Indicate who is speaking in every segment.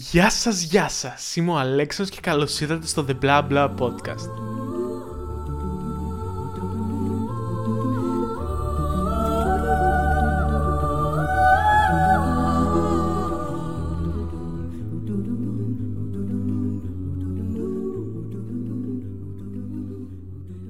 Speaker 1: Γεια σας, γεια σας. Είμαι ο Αλέξος και καλώς ήρθατε στο The Blah Blah Podcast.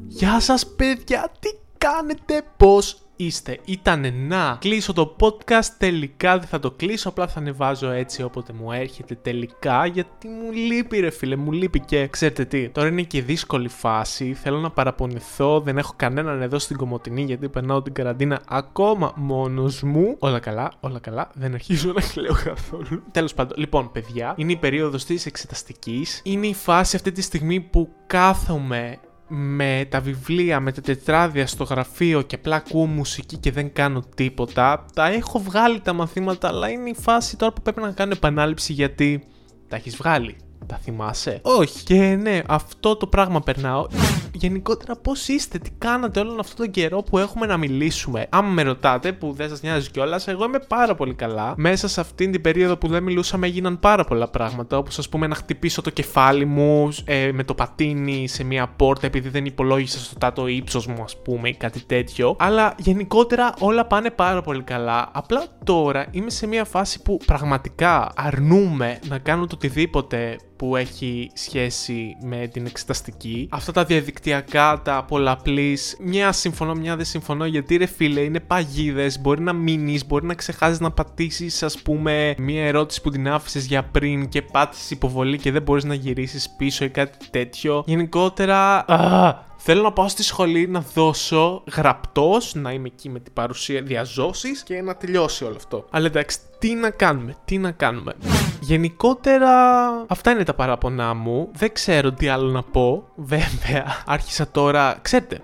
Speaker 1: Γεια σας παιδιά, τι κάνετε, πώς είστε. Ήταν να κλείσω το podcast, τελικά δεν θα το κλείσω, απλά θα ανεβάζω έτσι όποτε μου έρχεται τελικά, γιατί μου λείπει ρε φίλε, μου λείπει και ξέρετε τι, τώρα είναι και δύσκολη φάση, θέλω να παραπονηθώ, δεν έχω κανέναν εδώ στην Κομωτινή γιατί περνάω την καραντίνα ακόμα μόνος μου. Όλα καλά, όλα καλά, δεν αρχίζω να κλαίω καθόλου. Τέλος πάντων, λοιπόν παιδιά, είναι η περίοδος της εξεταστικής, είναι η φάση αυτή τη στιγμή που κάθομαι με τα βιβλία, με τα τετράδια στο γραφείο και απλά ακούω μουσική και δεν κάνω τίποτα. Τα έχω βγάλει τα μαθήματα, αλλά είναι η φάση τώρα που πρέπει να κάνω επανάληψη γιατί τα έχεις βγάλει. Τα θυμάσαι; Όχι. Και ναι, αυτό το πράγμα περνάω. Γενικότερα, πώς είστε, τι κάνατε όλον αυτόν τον καιρό που έχουμε να μιλήσουμε; Αν με ρωτάτε, που δεν σας νοιάζει κιόλας, εγώ είμαι πάρα πολύ καλά. Μέσα σε αυτήν την περίοδο που δεν μιλούσαμε, έγιναν πάρα πολλά πράγματα. Όπως ας πούμε να χτυπήσω το κεφάλι μου ε, με το πατίνι σε μια πόρτα επειδή δεν υπολόγισα στο το ύψος μου, ας πούμε, ή κάτι τέτοιο. Αλλά γενικότερα όλα πάνε πάρα πολύ καλά. Απλά τώρα είμαι σε μια φάση που πραγματικά αρνούμε να κάνω το οτιδήποτε που έχει σχέση με την εξεταστική. Αυτά τα διαδικτυακά, τα πολλαπλής, μια συμφωνώ, μια δεν συμφωνώ, γιατί ρε φίλε είναι παγίδες. Μπορεί να μείνεις, μπορεί να ξεχάσεις να πατήσεις, ας πούμε, μια ερώτηση που την άφησες για πριν και πάτησες υποβολή και δεν μπορείς να γυρίσεις πίσω ή κάτι τέτοιο. Γενικότερα. Θέλω να πάω στη σχολή να δώσω γραπτώς, να είμαι εκεί με την παρουσία διά ζώσης και να τελειώσει όλο αυτό. Αλλά εντάξει, τι να κάνουμε, τι να κάνουμε. Γενικότερα, αυτά είναι τα παράπονά μου. Δεν ξέρω τι άλλο να πω. Βέβαια, άρχισα τώρα. Ξέρετε,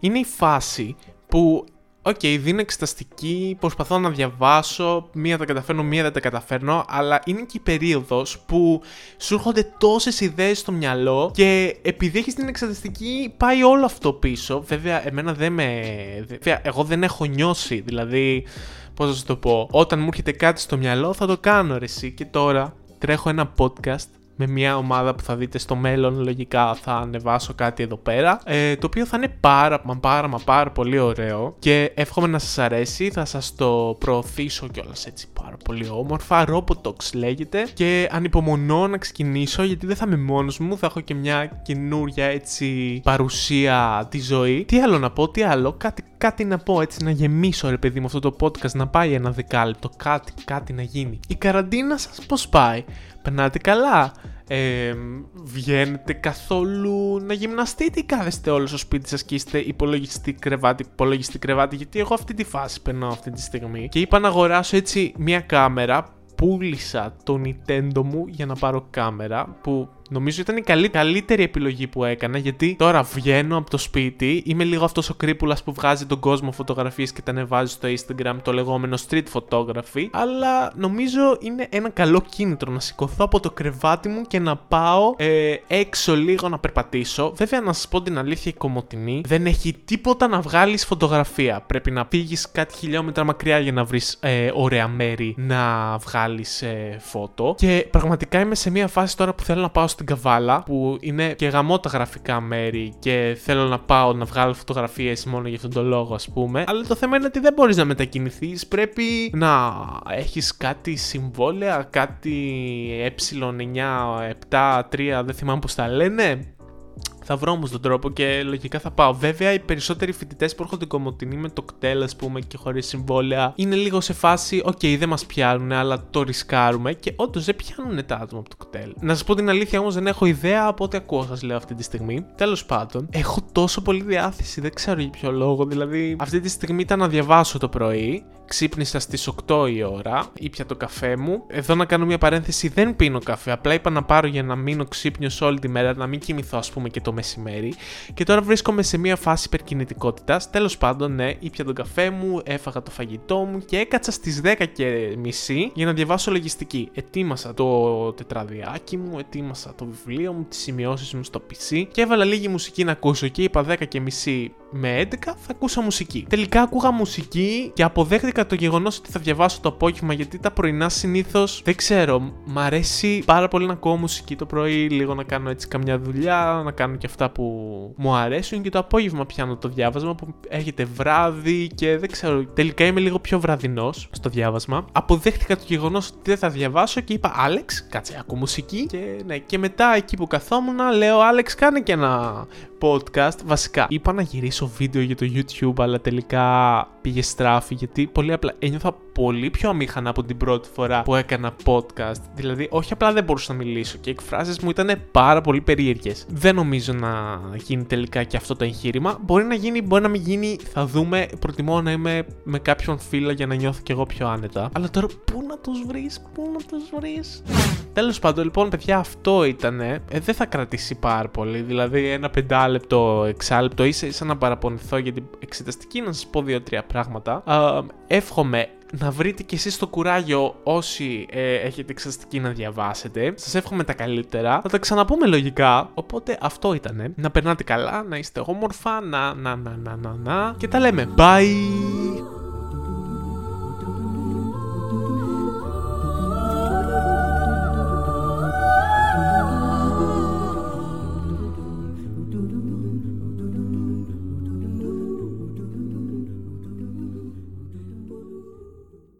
Speaker 1: είναι η φάση που OK, okay, δίνω εξεταστική, προσπαθώ να διαβάσω, μία τα καταφέρνω, μία δεν τα καταφέρνω, αλλά είναι και η περίοδος που σου έρχονται τόσες ιδέες στο μυαλό και επειδή έχεις την εξεταστική, πάει όλο αυτό πίσω. Βέβαια, εμένα δεν με. Βέβαια, εγώ δεν έχω νιώσει, δηλαδή. Πώς να σου το πω, όταν μου έρχεται κάτι στο μυαλό θα το κάνω ρε εσύ και τώρα τρέχω ένα podcast με μια ομάδα που θα δείτε στο μέλλον λογικά θα ανεβάσω κάτι εδώ πέρα ε, το οποίο θα είναι πάρα μα πάρα μα πάρα πολύ ωραίο και εύχομαι να σας αρέσει θα σας το προωθήσω κιόλας έτσι πάρα πολύ όμορφα Robotox λέγεται και ανυπομονώ να ξεκινήσω γιατί δεν θα είμαι μόνος μου θα έχω και μια καινούρια έτσι παρουσία τη ζωή τι άλλο να πω, τι άλλο, κάτι, κάτι να πω έτσι να γεμίσω ρε παιδί μου αυτό το podcast να πάει ένα δεκάλεπτο κάτι, κάτι να γίνει η καραντίνα σας πώς πάει περνάτε καλά; Ε, βγαίνετε καθόλου να γυμναστείτε ή κάθεστε όλο στο σπίτι σας και είστε υπολογιστή κρεβάτι, υπολογιστή κρεβάτι; Γιατί εγώ αυτή τη φάση περνάω αυτή τη στιγμή. Και είπα να αγοράσω έτσι μια κάμερα. Πούλησα το Nintendo μου για να πάρω κάμερα που Νομίζω ήταν η καλή, καλύτερη επιλογή που έκανα γιατί τώρα βγαίνω από το σπίτι. Είμαι λίγο αυτός ο κρύπουλας που βγάζει τον κόσμο φωτογραφίες και τα ανεβάζει στο Instagram, το λεγόμενο street photography. Αλλά νομίζω είναι ένα καλό κίνητρο να σηκωθώ από το κρεβάτι μου και να πάω ε, έξω λίγο να περπατήσω. Βέβαια, να σας πω την αλήθεια, η Κομωτινή δεν έχει τίποτα να βγάλεις φωτογραφία. Πρέπει να φύγεις κάτι χιλιόμετρα μακριά για να βρεις ε, ωραία μέρη να βγάλεις ε, φώτο. Και πραγματικά είμαι σε μια φάση τώρα που θέλω να πάω στην Καβάλα που είναι και γαμό τα γραφικά μέρη και θέλω να πάω να βγάλω φωτογραφίες μόνο για αυτόν τον λόγο, ας πούμε. Αλλά το θέμα είναι ότι δεν μπορείς να μετακινηθείς. Πρέπει να έχεις κάτι συμβόλαια, κάτι ε9, 7, 3, δεν θυμάμαι πώς τα λένε θα βρω όμως τον τρόπο και λογικά θα πάω. Βέβαια, οι περισσότεροι φοιτητές που έρχονται Κομοτηνή με το ΚΤΕΛ, ας πούμε, και χωρίς συμβόλαια, είναι λίγο σε φάση, OK, okay, δεν μας πιάνουν, αλλά το ρισκάρουμε. Και όντως δεν πιάνουν τα άτομα από το ΚΤΕΛ. Να σας πω την αλήθεια όμως, δεν έχω ιδέα από ό,τι ακούω, σας λέω αυτή τη στιγμή. Τέλος πάντων, έχω τόσο πολύ διάθεση, δεν ξέρω για ποιο λόγο. Δηλαδή, αυτή τη στιγμή ήταν να διαβάσω το πρωί Ξύπνησα στις 8 η ώρα, ήπια το καφέ μου. Εδώ να κάνω μια παρένθεση, δεν πίνω καφέ. Απλά είπα να πάρω για να μείνω ξύπνιος όλη τη μέρα, να μην κοιμηθώ, ας πούμε, και το μεσημέρι. Και τώρα βρίσκομαι σε μια φάση υπερκινητικότητας. Τέλος πάντων, ναι, ήπια τον καφέ μου, έφαγα το φαγητό μου και έκατσα στις 10 και μισή για να διαβάσω λογιστική. Ετοίμασα το τετραδιάκι μου, ετοίμασα το βιβλίο μου, τις σημειώσεις μου στο PC και έβαλα λίγη μουσική να ακούσω και είπα 10 και μισή με 11 θα ακούσα μουσική. Τελικά ακούγα μουσική και αποδέχτηκα το γεγονός ότι θα διαβάσω το απόγευμα γιατί τα πρωινά συνήθως δεν ξέρω. Μ' αρέσει πάρα πολύ να ακούω μουσική το πρωί, λίγο να κάνω έτσι καμιά δουλειά, να κάνω και αυτά που μου αρέσουν και το απόγευμα πιάνω το διάβασμα που έρχεται βράδυ και δεν ξέρω. Τελικά είμαι λίγο πιο βραδινός στο διάβασμα. Αποδέχτηκα το γεγονός ότι δεν θα διαβάσω και είπα Άλεξ, κάτσε, ακούω μουσική. Και, ναι, και μετά εκεί που καθόμουν, λέω Άλεξ, κάνε και ένα podcast. Βασικά, είπα να γυρίσω βίντεο για το YouTube, αλλά τελικά πήγε στράφη γιατί πολύ απλά ένιωθα πολύ πιο αμήχανα από την πρώτη φορά που έκανα podcast. Δηλαδή, όχι απλά δεν μπορούσα να μιλήσω και οι εκφράσεις μου ήταν πάρα πολύ περίεργες. Δεν νομίζω να γίνει τελικά και αυτό το εγχείρημα. Μπορεί να γίνει, μπορεί να μην γίνει, θα δούμε. Προτιμώ να είμαι με κάποιον φίλο για να νιώθω κι εγώ πιο άνετα. Αλλά τώρα πού να τους βρεις, πού να τους βρεις; Τέλος πάντων, λοιπόν, παιδιά, αυτό ήταν. Ε, δεν θα κρατήσει πάρα πολύ. Δηλαδή, ένα πεντάλεπτο, εξάλεπτο, ίσα ίσα να παραπονηθώ για την εξεταστική, να σας πω δύο-τρία πράγματα. Ε, εύχομαι να βρείτε κι εσείς το κουράγιο όσοι ε, έχετε εξεταστική να διαβάσετε. Σας εύχομαι τα καλύτερα. Θα τα ξαναπούμε λογικά. Οπότε αυτό ήτανε. Να περνάτε καλά, να είστε όμορφα, να, να, να, να, να, να. Και τα λέμε. Bye!